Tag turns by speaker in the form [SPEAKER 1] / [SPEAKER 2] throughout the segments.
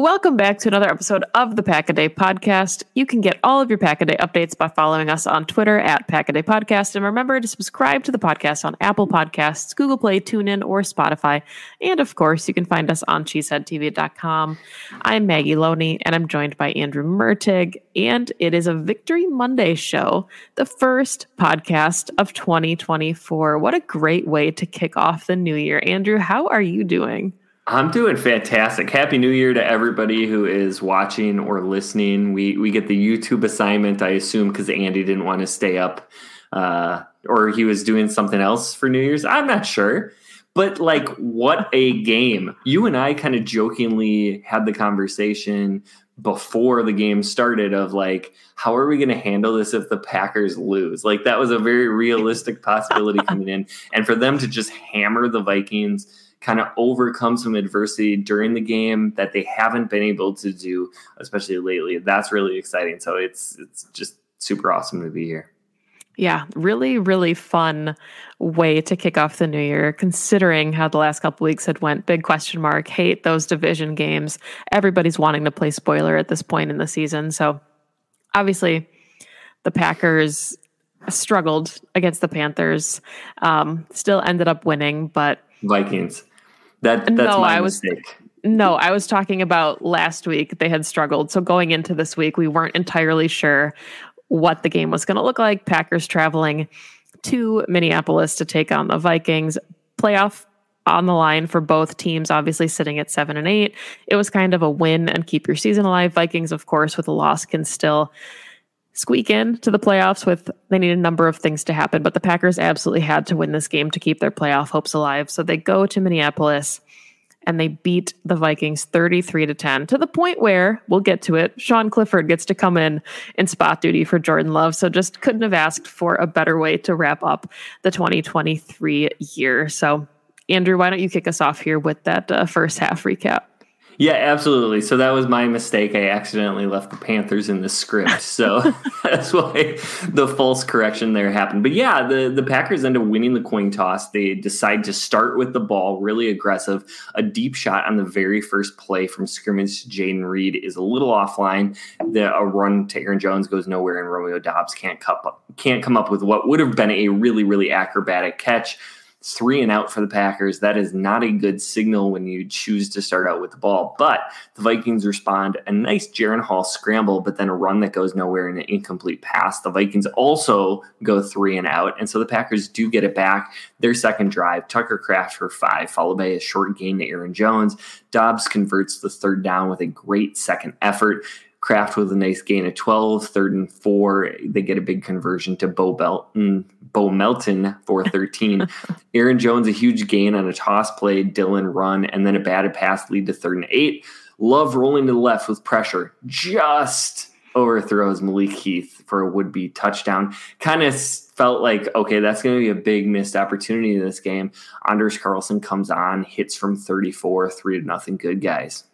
[SPEAKER 1] Welcome back to another episode of the Pack a Day Podcast. You can get all of your Pack a Day updates by following us on Twitter at Pack a Day Podcast. And remember to subscribe to the podcast on Apple Podcasts, Google Play, TuneIn, or Spotify. And of course, you can find us on cheeseheadtv.com. I'm Maggie Loney, and I'm joined by Andrew Mertig. And it is a Victory Monday show, the first podcast of 2024. What a great way to kick off the new year. Andrew, how are you doing?
[SPEAKER 2] I'm doing fantastic. Happy New Year to everybody who is watching or listening. We we get the YouTube assignment, I assume, because Andy didn't want to stay up, uh, or he was doing something else for New Year's. I'm not sure, but like, what a game! You and I kind of jokingly had the conversation before the game started of like, how are we going to handle this if the Packers lose? Like that was a very realistic possibility coming in, and for them to just hammer the Vikings kind of overcome some adversity during the game that they haven't been able to do, especially lately. That's really exciting. So it's it's just super awesome to be here.
[SPEAKER 1] Yeah, really, really fun way to kick off the new year, considering how the last couple weeks had went. Big question mark. Hate those division games. Everybody's wanting to play spoiler at this point in the season. So obviously, the Packers struggled against the Panthers. Um, still ended up winning, but
[SPEAKER 2] Vikings. That that's no, my I was, mistake.
[SPEAKER 1] No, I was talking about last week. They had struggled. So going into this week, we weren't entirely sure what the game was going to look like. Packers traveling to Minneapolis to take on the Vikings. Playoff on the line for both teams, obviously sitting at seven and eight. It was kind of a win and keep your season alive. Vikings, of course, with a loss can still squeak in to the playoffs with they need a number of things to happen but the packers absolutely had to win this game to keep their playoff hopes alive. So they go to minneapolis and they beat the vikings 33 to 10 to the point where we'll get to it sean clifford gets to come in in spot duty for jordan love. So just couldn't have asked for a better way to wrap up the 2023 year. So andrew why don't you kick us off here with that uh, first half recap
[SPEAKER 2] yeah, absolutely. So that was my mistake. I accidentally left the Panthers in the script. So that's why the false correction there happened. But yeah, the, the Packers end up winning the coin toss. They decide to start with the ball, really aggressive. A deep shot on the very first play from scrimmage to Jayden Reed is a little offline. The, a run to Aaron Jones goes nowhere, and Romeo Doubs can't, cup, can't come up with what would have been a really, really acrobatic catch three and out for the Packers. That is not a good signal when you choose to start out with the ball. But the Vikings respond a nice Jaren Hall scramble, but then a run that goes nowhere and an incomplete pass. The Vikings also go three and out. And so the Packers do get it back. Their second drive, Tucker Kraft for five, followed by a short gain to Aaron Jones. Doubs converts the third down with a great second effort. Kraft with a nice gain of 12, third and four. They get a big conversion to Bo Belton, Bo Melton for 13. Aaron Jones, a huge gain on a toss play, Dillon run, and then a batted pass lead to third and eight. Love rolling to the left with pressure. Just overthrows Malik Heath for a would be touchdown. Kind of felt like, okay, that's going to be a big missed opportunity in this game. Anders Carlson comes on, hits from 34, three to nothing. Good guys.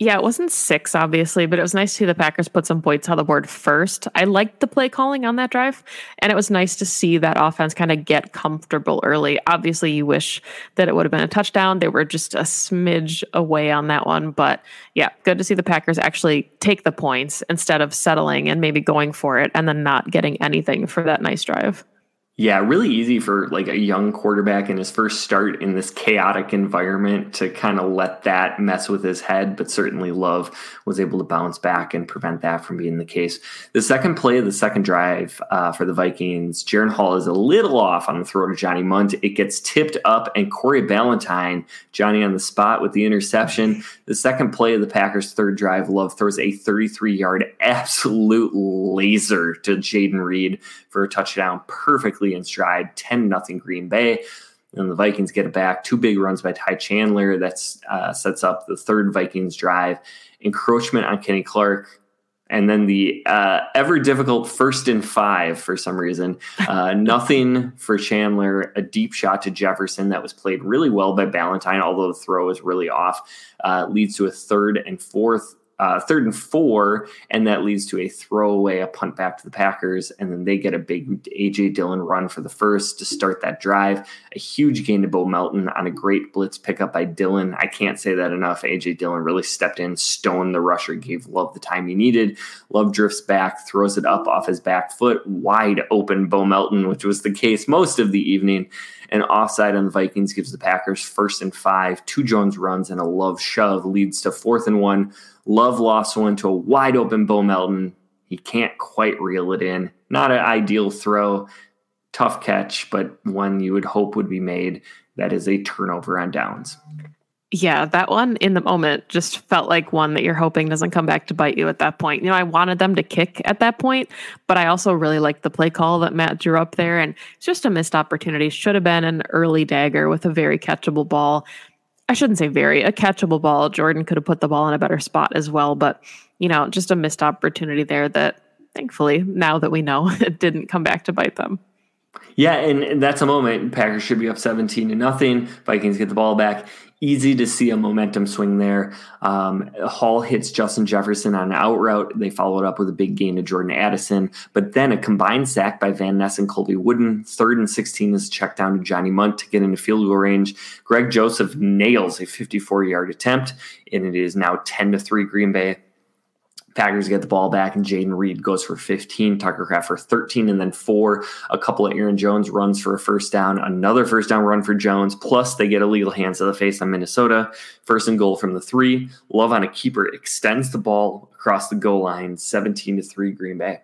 [SPEAKER 1] Yeah, it wasn't six, obviously, but it was nice to see the Packers put some points on the board first. I liked the play calling on that drive, and it was nice to see that offense kind of get comfortable early. Obviously, you wish that it would have been a touchdown. They were just a smidge away on that one, but yeah, good to see the Packers actually take the points instead of settling and maybe going for it and then not getting anything for that nice drive.
[SPEAKER 2] Yeah, really easy for like a young quarterback in his first start in this chaotic environment to kind of let that mess with his head. But certainly, Love was able to bounce back and prevent that from being the case. The second play of the second drive uh, for the Vikings, Jaren Hall is a little off on the throw to Johnny Mundt. It gets tipped up, and Corey Ballentine, Johnny on the spot with the interception. The second play of the Packers' third drive, Love throws a 33 yard absolute laser to Jayden Reed for a touchdown perfectly in stride, 10 nothing Green Bay. And the Vikings get it back. Two big runs by Ty Chandler that uh, sets up the third Vikings drive. Encroachment on Kenny Clark. And then the uh, ever difficult first and five for some reason. Uh, nothing for Chandler. A deep shot to Jefferson that was played really well by Ballentine, although the throw was really off. Uh, leads to a third and fourth uh, third and four, and that leads to a throwaway, a punt back to the Packers, and then they get a big AJ Dillon run for the first to start that drive. A huge gain to Bo Melton on a great blitz pickup by Dillon. I can't say that enough. AJ Dillon really stepped in, stoned the rusher, gave Love the time he needed. Love drifts back, throws it up off his back foot, wide open Bo Melton, which was the case most of the evening. And offside on the Vikings gives the Packers first and five. Two Jones runs and a Love shove leads to fourth and one. Love lost one to a wide open Bo Melton. He can't quite reel it in. Not an ideal throw. Tough catch, but one you would hope would be made. That is a turnover on downs.
[SPEAKER 1] Yeah, that one in the moment just felt like one that you're hoping doesn't come back to bite you at that point. You know, I wanted them to kick at that point, but I also really liked the play call that Matt drew up there. And it's just a missed opportunity. Should have been an early dagger with a very catchable ball. I shouldn't say very, a catchable ball. Jordan could have put the ball in a better spot as well, but you know, just a missed opportunity there that thankfully, now that we know, it didn't come back to bite them.
[SPEAKER 2] Yeah, and that's a moment. Packers should be up 17 to nothing. Vikings get the ball back easy to see a momentum swing there. Um, Hall hits Justin Jefferson on an out route. They follow it up with a big gain to Jordan Addison, but then a combined sack by Van Ness and Colby Wooden. Third and 16 is checked down to Johnny Mundt to get into field goal range. Greg Joseph nails a 54 yard attempt, and it is now 10 to 3 Green Bay. Packers get the ball back, and Jayden Reed goes for 15, Tucker Kraft for 13, and then four. A couple of Aaron Jones runs for a first down, another first down run for Jones. Plus, they get illegal hands to the face on Minnesota. First and goal from the three. Love on a keeper extends the ball across the goal line, 17 to 3 Green Bay.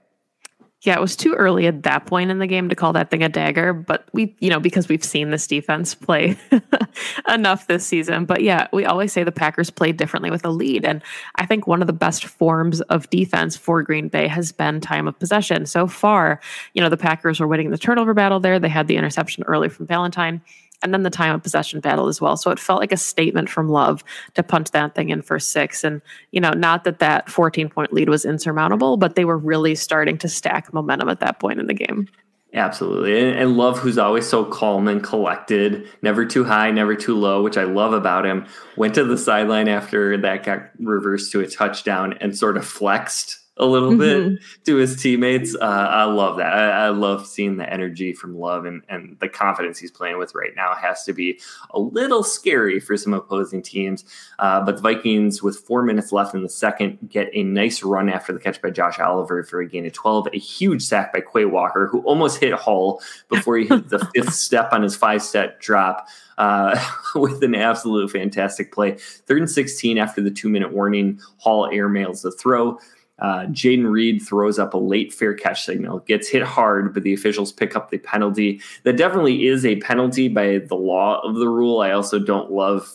[SPEAKER 1] Yeah, it was too early at that point in the game to call that thing a dagger, but we, you know, because we've seen this defense play enough this season. But yeah, we always say the Packers play differently with a lead. And I think one of the best forms of defense for Green Bay has been time of possession. So far, you know, the Packers were winning the turnover battle there. They had the interception early from Ballentine and then the time of possession battle as well. So it felt like a statement from Love to punch that thing in for six. And, you know, not that that 14 point lead was insurmountable, but they were really starting to stack momentum at that point in the game.
[SPEAKER 2] Absolutely. And, Love, who's always so calm and collected, never too high, never too low, which I love about him, went to the sideline after that got reversed to a touchdown and sort of flexed a little mm-hmm. bit to his teammates. Uh, I love that. I, I, love seeing the energy from Love and, and the confidence he's playing with right now has to be a little scary for some opposing teams. Uh, but the Vikings, with four minutes left in the second, get a nice run after the catch by Josh Oliver for a gain of 12. A huge sack by Quay Walker, who almost hit Hall before he hit the fifth step on his five step drop. Uh, with an absolute fantastic play. Third and 16 after the two minute warning, Hall airmails the throw. Uh, Jayden Reed throws up a late fair catch signal, gets hit hard, but the officials pick up the penalty. That definitely is a penalty by the law of the rule. I also don't love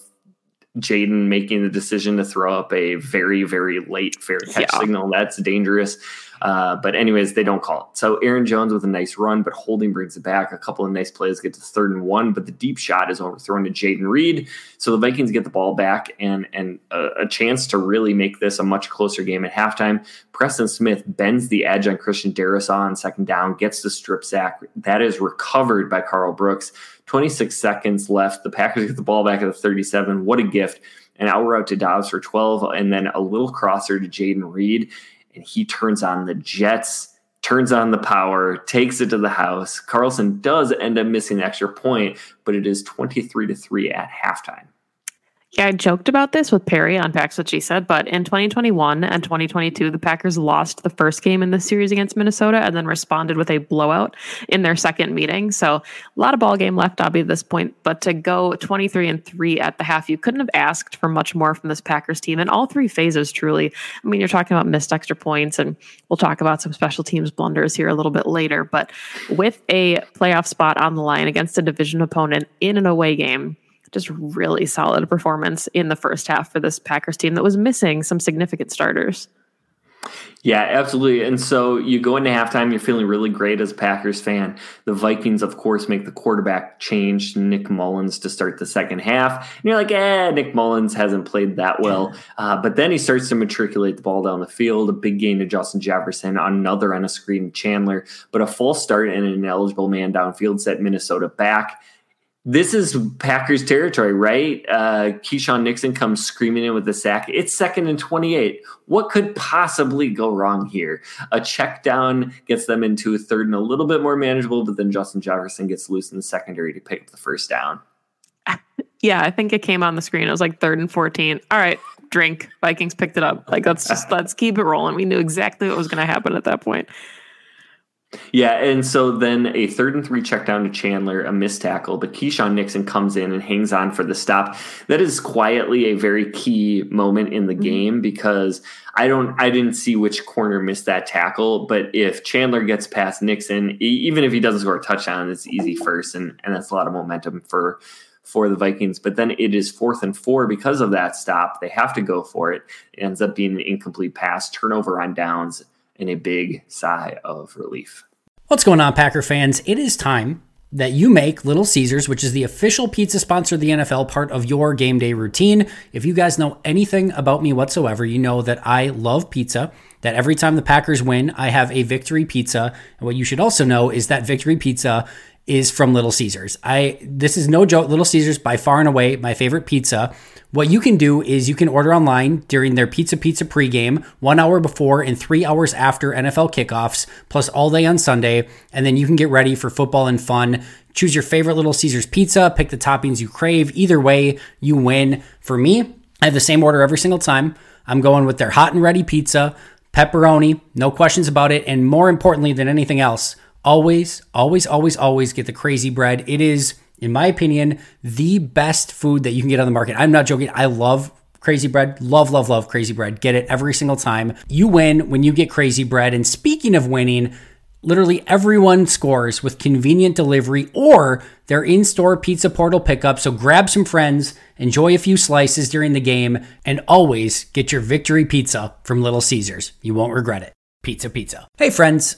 [SPEAKER 2] Jayden making the decision to throw up a very, very late fair catch yeah. signal. That's dangerous. Uh, but anyways, they don't call it. So Aaron Jones with a nice run, but Holding brings it back. A couple of nice plays get to third and one, but the deep shot is overthrown to Jayden Reed. So the Vikings get the ball back and and a, a, chance to really make this a much closer game at halftime. Preston Smith bends the edge on Christian Darrisaw on second down, gets the strip sack. That is recovered by Karl Brooks. 26 seconds left. The Packers get the ball back at the 37. What a gift. An out route to Doubs for 12, and then a little crosser to Jayden Reed and he turns on the Jets, turns on the power, takes it to the house. Carlson does end up missing an extra point, but it is 23 to 3 at halftime.
[SPEAKER 1] Yeah, I joked about this with Perry on Packs What She Said, but in 2021 and 2022, the Packers lost the first game in the series against Minnesota and then responded with a blowout in their second meeting. So a lot of ball game left, obviously, at this point. But to go 23 and three at the half, you couldn't have asked for much more from this Packers team in all three phases. Truly, I mean, you're talking about missed extra points, and we'll talk about some special teams blunders here a little bit later. But with a playoff spot on the line against a division opponent in an away game just really solid performance in the first half for this Packers team that was missing some significant starters.
[SPEAKER 2] Yeah, absolutely. And so you go into halftime, you're feeling really great as a Packers fan. The Vikings, of course, make the quarterback change to Nick Mullens to start the second half. And you're like, eh, Nick Mullens hasn't played that well. Uh, but then he starts to matriculate the ball down the field. A big gain to Justin Jefferson, another on a screen Chandler, but a full start and an eligible man downfield set Minnesota back this is Packers territory, right? Uh, Keisean Nixon comes screaming in with the sack. It's second and 28. What could possibly go wrong here? A check down gets them into a third and a little bit more manageable, but then Justin Jefferson gets loose in the secondary to pick up the first down.
[SPEAKER 1] Yeah, I think it came on the screen. It was like third and 14. All right, drink. Vikings picked it up. Like, let's just, let's keep it rolling. We knew exactly what was going to happen at that point.
[SPEAKER 2] Yeah, and so then a third and three check down to Chandler, a missed tackle, but Keisean Nixon comes in and hangs on for the stop. That is quietly a very key moment in the mm-hmm. game because I don't I didn't see which corner missed that tackle, but if Chandler gets past Nixon, even if he doesn't score a touchdown, it's easy first and, and that's a lot of momentum for for the Vikings. But then it is fourth and four because of that stop. They have to go for it. It ends up being an incomplete pass, turnover on downs and a big sigh of relief.
[SPEAKER 3] What's going on, Packer fans? It is time that you make Little Caesars, which is the official pizza sponsor of the NFL, part of your game day routine. If you guys know anything about me whatsoever, you know that I love pizza. That every time the Packers win, I have a victory pizza. And what you should also know is that victory pizza is from Little Caesars. I this is no joke. Little Caesars by far and away my favorite pizza. What you can do is you can order online during their Pizza Pizza pregame, one hour before and three hours after NFL kickoffs, plus all day on Sunday. And then you can get ready for football and fun. Choose your favorite Little Caesars pizza, pick the toppings you crave. Either way, you win. For me, I have the same order every single time. I'm going with their hot and ready pizza, pepperoni, no questions about it. And more importantly than anything else, always, always, always, always get the crazy bread. It is in my opinion, the best food that you can get on the market. I'm not joking. I love crazy bread. Love, love, love crazy bread. Get it every single time. You win when you get crazy bread. And speaking of winning, literally everyone scores with convenient delivery or their in store pizza portal pickup. So grab some friends, enjoy a few slices during the game, and always get your victory pizza from Little Caesars. You won't regret it. Pizza, pizza. Hey, friends.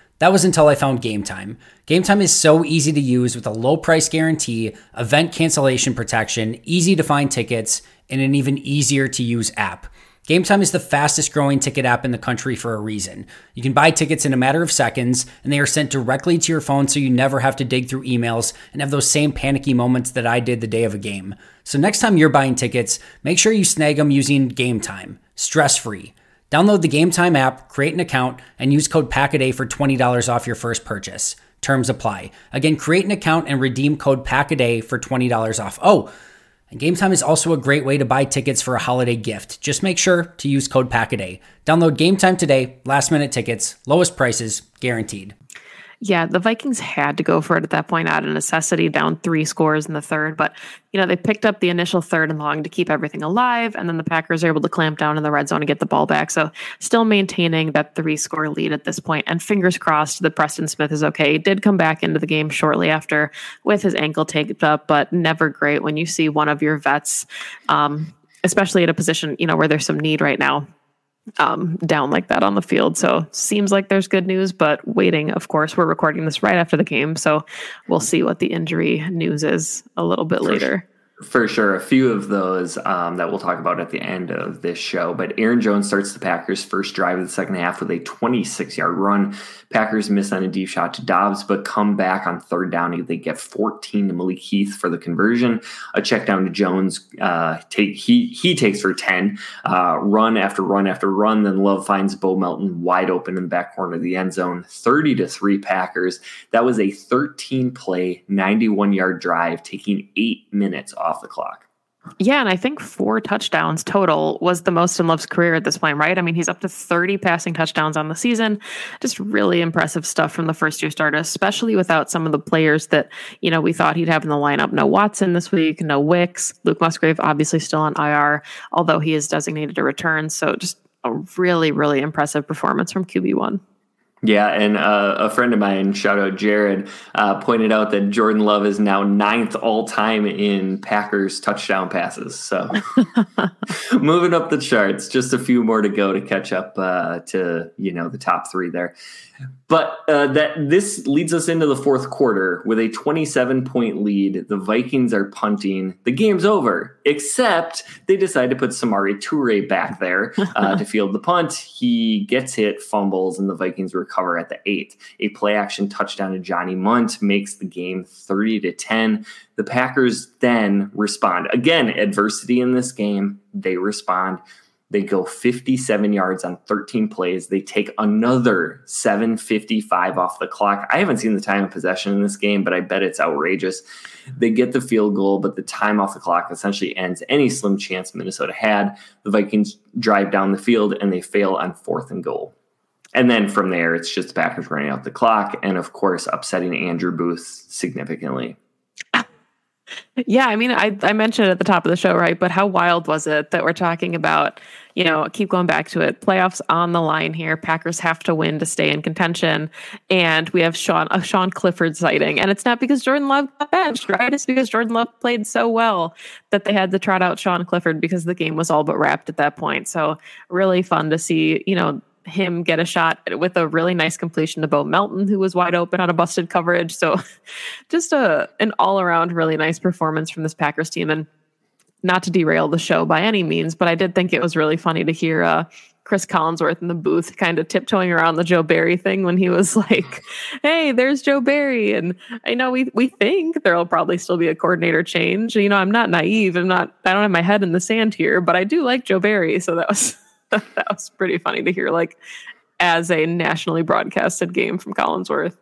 [SPEAKER 3] That was until I found Game Time. Game Time is so easy to use with a low price guarantee, event cancellation protection, easy to find tickets, and an even easier to use app. Game Time is the fastest growing ticket app in the country for a reason. You can buy tickets in a matter of seconds, and they are sent directly to your phone so you never have to dig through emails and have those same panicky moments that I did the day of a game. So, next time you're buying tickets, make sure you snag them using Game Time, stress free. Download the Game Time app, create an account, and use code PACKADAY for $20 off your first purchase. Terms apply. Again, create an account and redeem code PACKADAY for $20 off. Oh, and Game Time is also a great way to buy tickets for a holiday gift. Just make sure to use code PACKADAY. Download Game Time today. Last minute tickets, lowest prices, guaranteed.
[SPEAKER 1] Yeah, the Vikings had to go for it at that point out of necessity, down three scores in the third. But, you know, they picked up the initial third and long to keep everything alive. And then the Packers are able to clamp down in the red zone and get the ball back. So still maintaining that three score lead at this point. And fingers crossed that Preston Smith is okay. He did come back into the game shortly after with his ankle taped up, but never great when you see one of your vets, um, especially at a position, you know, where there's some need right now um, down like that on the field. So seems like there's good news, but waiting. Of course, we're recording this right after the game, so we'll see what the injury news is a little bit later.
[SPEAKER 2] For sure. A few of those um, that we'll talk about at the end of this show. But Aaron Jones starts the Packers' first drive of the second half with a 26 yard run. Packers miss on a deep shot to Doubs, but come back on third down. They get 14 to Malik Heath for the conversion. A check down to Jones. Uh, take he he takes for 10. Uh, run after run after run. Then Love finds Bo Melton wide open in the back corner of the end zone. 30 to 3 Packers. That was a 13 play, 91 yard drive, taking eight minutes off off the clock.
[SPEAKER 1] Yeah, and I think four touchdowns total was the most in Love's career at this point, right? I mean, he's up to 30 passing touchdowns on the season. Just really impressive stuff from the first year starter, especially without some of the players that, you know, we thought he'd have in the lineup. No Watson this week, no Wicks. Luke Musgrave obviously still on IR, although he is designated to return. So just a really, really impressive performance from QB1.
[SPEAKER 2] Yeah, and uh, a friend of mine, shout out Jared, uh, pointed out that Jordan Love is now ninth all time in Packers touchdown passes. So moving up the charts, just a few more to go to catch up uh, to you know the top three there. But uh, that this leads us into the fourth quarter with a 27 point lead. The Vikings are punting. The game's over, except they decide to put Samari Toure back there uh, to field the punt. He gets hit, fumbles, and the Vikings recover at the eight. A play action touchdown to Johnny Mundt makes the game 30 to 10. The Packers then respond. Again, adversity in this game, they respond. They go 57 yards on 13 plays. They take another 755 off the clock. I haven't seen the time of possession in this game, but I bet it's outrageous. They get the field goal, but the time off the clock essentially ends any slim chance Minnesota had. The Vikings drive down the field and they fail on fourth and goal. And then from there, it's just the Packers running out the clock and, of course, upsetting Andrew Booth significantly.
[SPEAKER 1] Yeah, I mean, I, I mentioned it at the top of the show, right? But how wild was it that we're talking about, you know, keep going back to it, playoffs on the line here. Packers have to win to stay in contention. And we have Sean a Sean Clifford sighting. And it's not because Jordan Love got benched, right? It's because Jordan Love played so well that they had to trot out Sean Clifford because the game was all but wrapped at that point. So really fun to see, you know, him get a shot with a really nice completion to Bo Melton, who was wide open on a busted coverage. So just a an all around really nice performance from this Packers team. And not to derail the show by any means, but I did think it was really funny to hear uh, Chris Collinsworth in the booth kind of tiptoeing around the Joe Barry thing when he was like, "Hey, there's Joe Barry," and I know we we think there'll probably still be a coordinator change. You know, I'm not naive. I'm not. I don't have my head in the sand here, but I do like Joe Barry, so that was that was pretty funny to hear, like as a nationally broadcasted game from Collinsworth.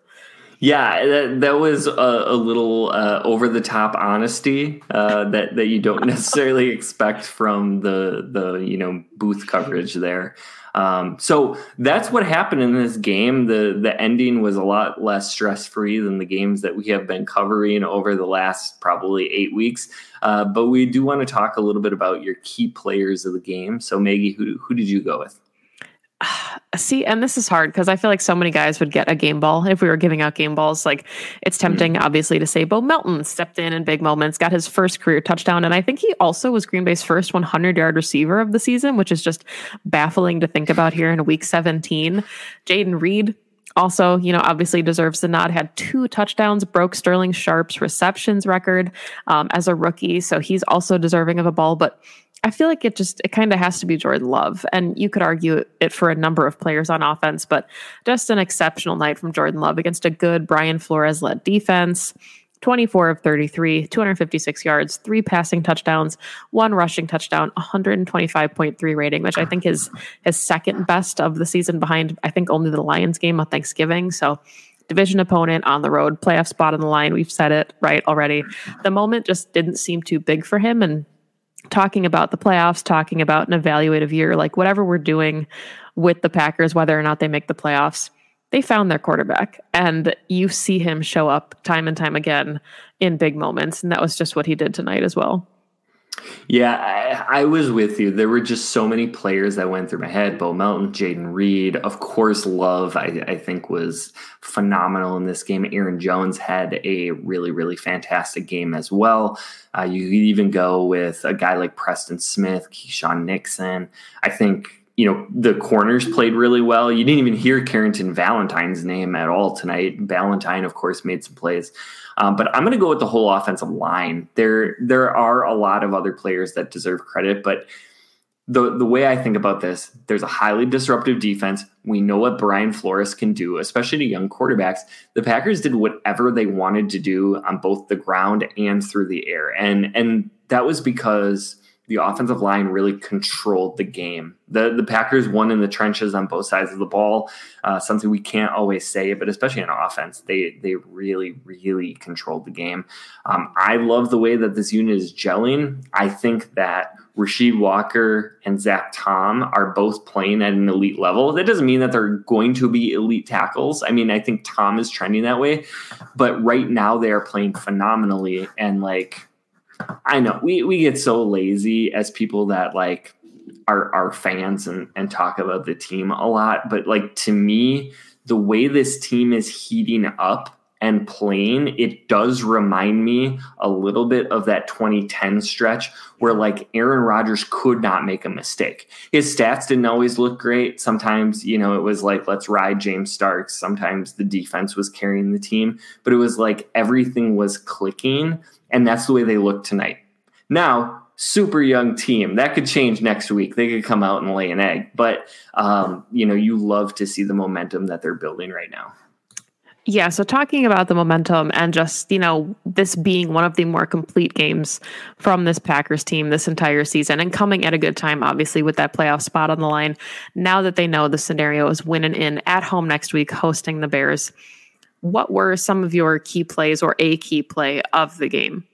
[SPEAKER 2] Yeah, that, that was a, a little uh, over the top honesty uh, that that you don't necessarily expect from the the you know booth coverage there. Um, so that's what happened in this game. the The ending was a lot less stress free than the games that we have been covering over the last probably eight weeks. Uh, but we do want to talk a little bit about your key players of the game. So Maggie, who who did you go with?
[SPEAKER 1] See, and this is hard because I feel like so many guys would get a game ball if we were giving out game balls. Like it's mm-hmm. tempting, mm-hmm. obviously, to say Bo Melton stepped in in big moments, got his first career touchdown, and I think he also was Green Bay's first 100 yard receiver of the season, which is just baffling to think about here in week 17. Jayden Reed also, you know, obviously deserves the nod. Had two touchdowns, broke Sterling Sharpe's receptions record um, as a rookie, so he's also deserving of a ball. But I feel like it just it kind of has to be Jordan Love, and you could argue it for a number of players on offense, but just an exceptional night from Jordan Love against a good Brian Flores led defense. 24 of 33, 256 yards, three passing touchdowns, one rushing touchdown, 125.3 rating, which I think is his second best of the season behind, I think, only the Lions game on Thanksgiving. So, division opponent on the road, playoff spot on the line. We've said it right already. The moment just didn't seem too big for him. And talking about the playoffs, talking about an evaluative year, like whatever we're doing with the Packers, whether or not they make the playoffs, they found their quarterback. And you see him show up time and time again in big moments. And that was just what he did tonight as well.
[SPEAKER 2] Yeah, I, I, was with you. There were just so many players that went through my head. Bo Melton, Jayden Reed, of course, Love, I, I, think was phenomenal in this game. Aaron Jones had a really, really fantastic game as well. Uh, you could even go with a guy like Preston Smith, Keisean Nixon. I think you know the corners played really well. You didn't even hear Carrington Valentine's name at all tonight. Valentine, of course, made some plays. Um, but I'm going to go with the whole offensive line. There, there are a lot of other players that deserve credit, but the the way I think about this, there's a highly disruptive defense. We know what Brian Flores can do, especially to young quarterbacks. The Packers did whatever they wanted to do on both the ground and through the air, and and that was because the offensive line really controlled the game. The the Packers won in the trenches on both sides of the ball. Uh, something we can't always say, but especially in offense, they they really really controlled the game. Um, I love the way that this unit is gelling. I think that Rasheed Walker and Zach Tom are both playing at an elite level. That doesn't mean that they're going to be elite tackles. I mean, I think Tom is trending that way, but right now they are playing phenomenally. And like, I know we, we get so lazy as people that like are, are fans and, and talk about the team a lot. But like, to me, the way this team is heating up and plain, it does remind me a little bit of that 2010 stretch where like Aaron Rodgers could not make a mistake. His stats didn't always look great. Sometimes, you know, it was like, let's ride James Starks. Sometimes the defense was carrying the team, but it was like everything was clicking. And that's the way they look tonight. Now, super young team that could change next week. They could come out and lay an egg, but um, you know, you love to see the momentum that they're building right now.
[SPEAKER 1] Yeah, so talking about the momentum and just, you know, this being one of the more complete games from this Packers team this entire season and coming at a good time, obviously, with that playoff spot on the line. Now that they know the scenario is winning in at home next week, hosting the Bears, what were some of your key plays or a key play of the game?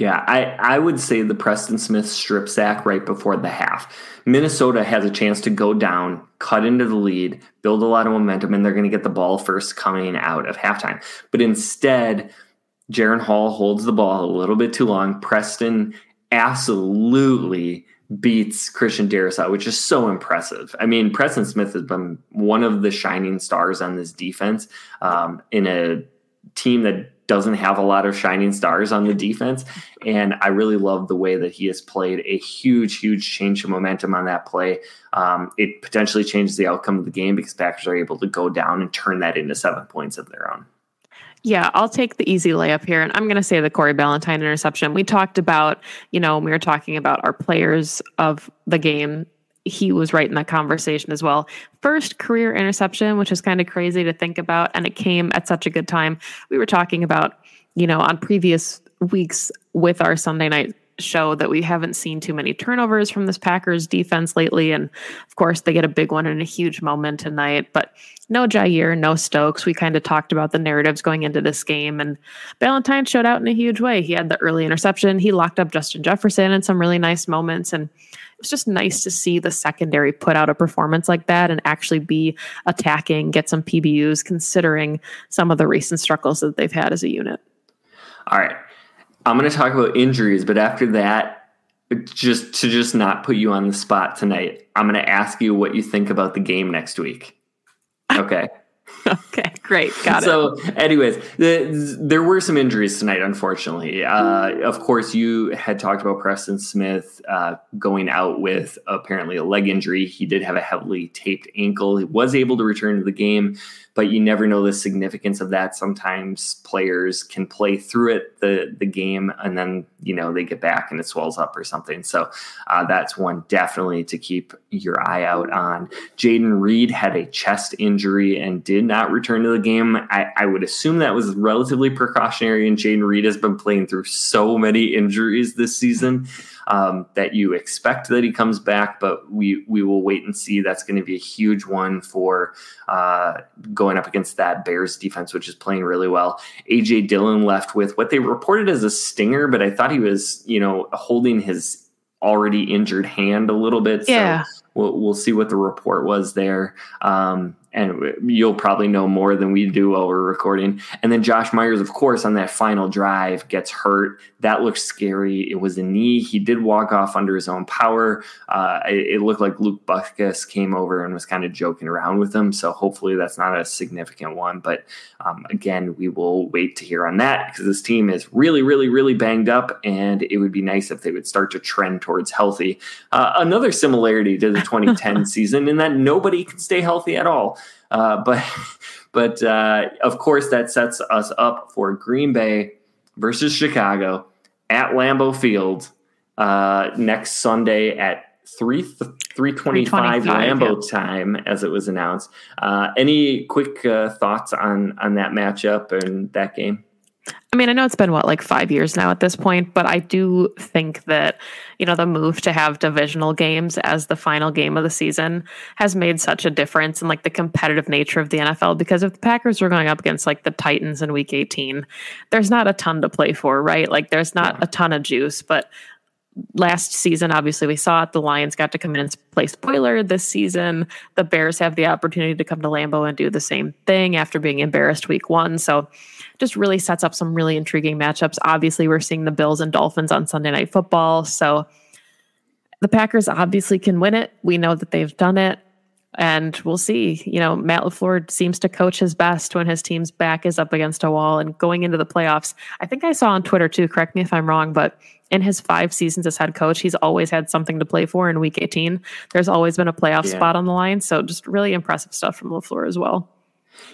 [SPEAKER 2] Yeah, I, I would say the Preston Smith strip sack right before the half. Minnesota has a chance to go down, cut into the lead, build a lot of momentum, and they're going to get the ball first coming out of halftime. But instead, Jaren Hall holds the ball a little bit too long. Preston absolutely beats Christian Darrisaw, which is so impressive. I mean, Preston Smith has been one of the shining stars on this defense um, in a team that doesn't have a lot of shining stars on the defense. And I really love the way that he has played a huge, huge change of momentum on that play. Um, it potentially changes the outcome of the game because Packers are able to go down and turn that into seven points of their own.
[SPEAKER 1] Yeah, I'll take the easy layup here. And I'm going to say the Corey Ballentine interception. We talked about, you know, we were talking about our players of the game he was right in that conversation as well. First career interception, which is kind of crazy to think about, and it came at such a good time. We were talking about, you know, on previous weeks with our Sunday night show that we haven't seen too many turnovers from this Packers defense lately. And of course, they get a big one in a huge moment tonight. But no Jaire, no Stokes. We kind of talked about the narratives going into this game. And Ballentine showed out in a huge way. He had the early interception, he locked up Justin Jefferson in some really nice moments. And it was just nice to see the secondary put out a performance like that and actually be attacking, get some PBUs, considering some of the recent struggles that they've had as a unit.
[SPEAKER 2] All right. I'm going to talk about injuries, but after that, just to just not put you on the spot tonight, I'm going to ask you what you think about the game next week. Okay.
[SPEAKER 1] okay, great. Got
[SPEAKER 2] so, it. So, anyways, the, there were some injuries tonight, unfortunately. Uh, of course, you had talked about Preston Smith uh, going out with apparently a leg injury. He did have a heavily taped ankle. He was able to return to the game but you never know the significance of that. Sometimes players can play through it the the game, and then you know they get back and it swells up or something. So uh, that's one definitely to keep your eye out on. Jayden Reed had a chest injury and did not return to the game. I, I would assume that was relatively precautionary, and Jayden Reed has been playing through so many injuries this season um, that you expect that he comes back, but we we will wait and see. That's going to be a huge one for uh, going up against that Bears defense, which is playing really well. AJ Dillon left with what they reported as a stinger, but I thought he was you know holding his already injured hand a little bit.
[SPEAKER 1] Yeah.
[SPEAKER 2] So we'll, we'll see what the report was there. Um, and you'll probably know more than we do while we're recording. And then Josh Myers, of course, on that final drive gets hurt. That looks scary. It was a knee. He did walk off under his own power. Uh, it, it, looked like Luke Butkus came over and was kind of joking around with him. So hopefully that's not a significant one. But um, again, we will wait to hear on that because this team is really, really, really banged up, and it would be nice if they would start to trend towards healthy. Uh, another similarity to the 2010 season in that nobody can stay healthy at all. Uh, but but uh, of course that sets us up for Green Bay versus Chicago at Lambeau Field uh, next Sunday at three three twenty five Lambeau yeah. time, as it was announced. Uh, any quick uh, thoughts on on that matchup and that game?
[SPEAKER 1] I mean, I know it's been what, like five years now at this point, but I do think that, you know, the move to have divisional games as the final game of the season has made such a difference in like the competitive nature of the NFL. Because if the Packers were going up against like the Titans in week 18, there's not a ton to play for, right? Like there's not a ton of juice, but last season, obviously, we saw it. The Lions got to come in and play spoiler this season. The Bears have the opportunity to come to Lambeau and do the same thing after being embarrassed week one. So just really sets up some really intriguing matchups. Obviously, we're seeing the Bills and Dolphins on Sunday Night Football. So the Packers obviously can win it. We know that they've done it. And we'll see. You know, Matt LaFleur seems to coach his best when his team's back is up against a wall and going into the playoffs. I think I saw on Twitter too, correct me if I'm wrong, but in his five seasons as head coach, he's always had something to play for in week 18. There's always been a playoff yeah. spot on the line. So just really impressive stuff from LaFleur as well.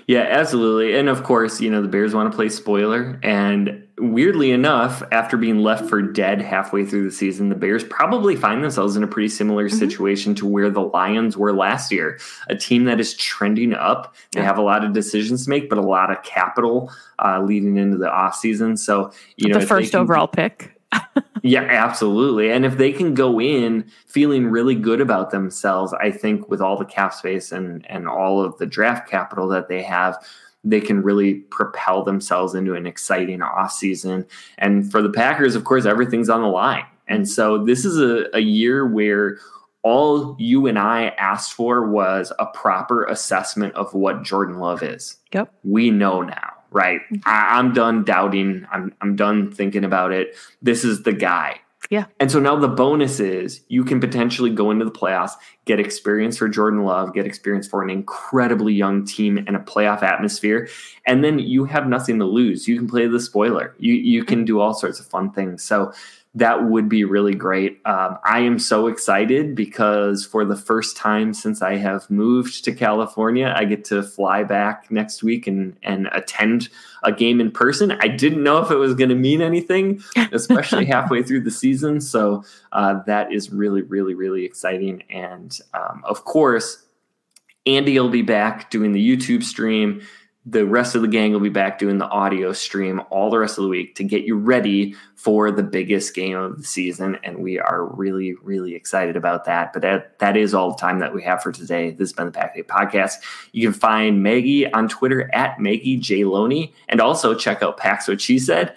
[SPEAKER 2] Yeah, absolutely. And of course, you know, the Bears want to play spoiler. And weirdly enough, after being left for dead halfway through the season, the Bears probably find themselves in a pretty similar mm-hmm. situation to where the Lions were last year. A team that is trending up. They yeah. have a lot of decisions to make, but a lot of capital uh, leading into the offseason. So, you know,
[SPEAKER 1] the first overall pick
[SPEAKER 2] yeah, absolutely. And if they can go in feeling really good about themselves, I think with all the cap space and and all of the draft capital that they have, they can really propel themselves into an exciting offseason. And for the Packers, of course, everything's on the line. And so this is a, a year where all you and I asked for was a proper assessment of what Jordan Love is.
[SPEAKER 1] Yep.
[SPEAKER 2] We know now right? Mm-hmm. I, am done doubting. I'm I'm done thinking about it. This is the guy.
[SPEAKER 1] Yeah.
[SPEAKER 2] And so now the bonus is you can potentially go into the playoffs, get experience for Jordan Love, get experience for an incredibly young team and a playoff atmosphere, and then you have nothing to lose. You can play the spoiler. You you can do all sorts of fun things. So that would be really great. Um, I am so excited because for the first time since I have moved to California, I get to fly back next week and, and attend a game in person. I didn't know if it was going to mean anything, especially halfway through the season. So uh, that is really, really, really exciting. And um, of course, Andy will be back doing the YouTube stream the rest of the gang will be back doing the audio stream all the rest of the week to get you ready for the biggest game of the season. And we are really, really excited about that. But that, that is all the time that we have for today. This has been the Pack Day Podcast. You can find Maggie on Twitter at Maggie J. Loney and also check out Pax What She Said.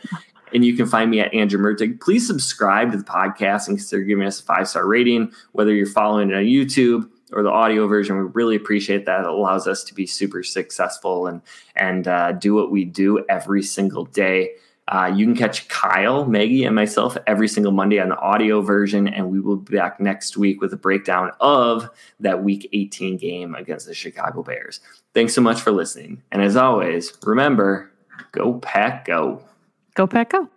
[SPEAKER 2] And you can find me at Andrew Mertig. Please subscribe to the podcast and consider giving us a five star rating, whether you're following it on YouTube or the audio version. We really appreciate that. It allows us to be super successful and and uh, do what we do every single day. Uh, you can catch Kyle, Maggie, and myself every single Monday on the audio version, and we will be back next week with a breakdown of that Week 18 game against the Chicago Bears. Thanks so much for listening, and as always, remember, go pack, go,
[SPEAKER 1] go pack, go.